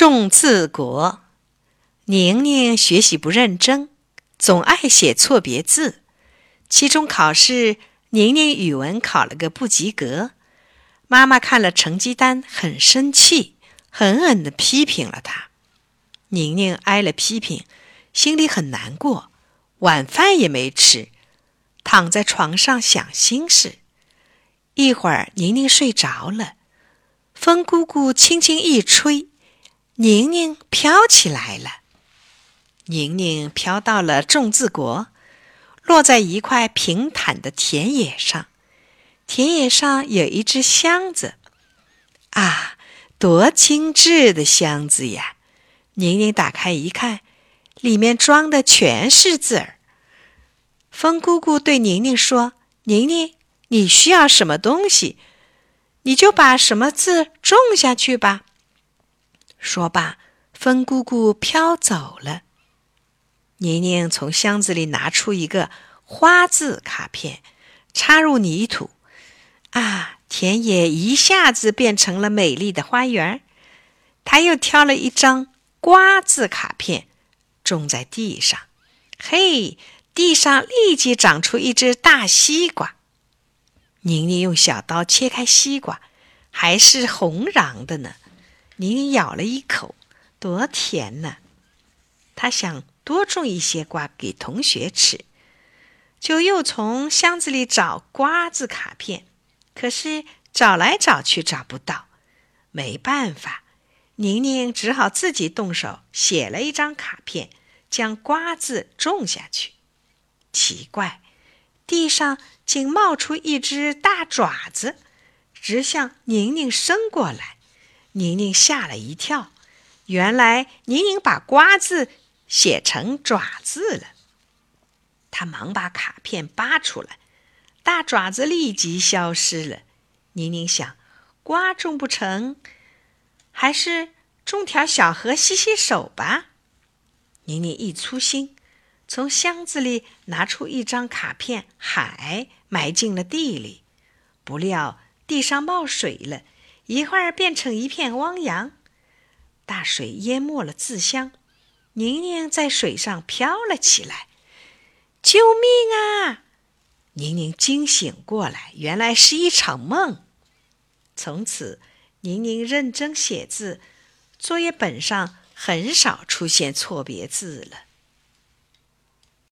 重字国，宁宁学习不认真，总爱写错别字。期中考试，宁宁语文考了个不及格。妈妈看了成绩单，很生气，狠狠地批评了她。宁宁挨了批评，心里很难过，晚饭也没吃，躺在床上想心事。一会儿，宁宁睡着了，风姑姑轻轻一吹。宁宁飘起来了，宁宁飘到了种字国，落在一块平坦的田野上。田野上有一只箱子，啊，多精致的箱子呀！宁宁打开一看，里面装的全是字儿。风姑姑对宁宁说：“宁宁，你需要什么东西，你就把什么字种下去吧。”说罢，风姑姑飘走了。宁宁从箱子里拿出一个花字卡片，插入泥土，啊，田野一下子变成了美丽的花园。他又挑了一张瓜字卡片，种在地上。嘿，地上立即长出一只大西瓜。宁宁用小刀切开西瓜，还是红瓤的呢。宁宁咬了一口，多甜呢！他想多种一些瓜给同学吃，就又从箱子里找瓜子卡片，可是找来找去找不到。没办法，宁宁只好自己动手写了一张卡片，将瓜子种下去。奇怪，地上竟冒出一只大爪子，直向宁宁伸过来。宁宁吓了一跳，原来宁宁把“瓜”字写成“爪”字了。他忙把卡片扒出来，大爪子立即消失了。宁宁想，瓜种不成，还是种条小河洗洗手吧。宁宁一粗心，从箱子里拿出一张卡片，海埋进了地里，不料地上冒水了。一会儿变成一片汪洋，大水淹没了字乡，宁宁在水上飘了起来。救命啊！宁宁惊醒过来，原来是一场梦。从此，宁宁认真写字，作业本上很少出现错别字了。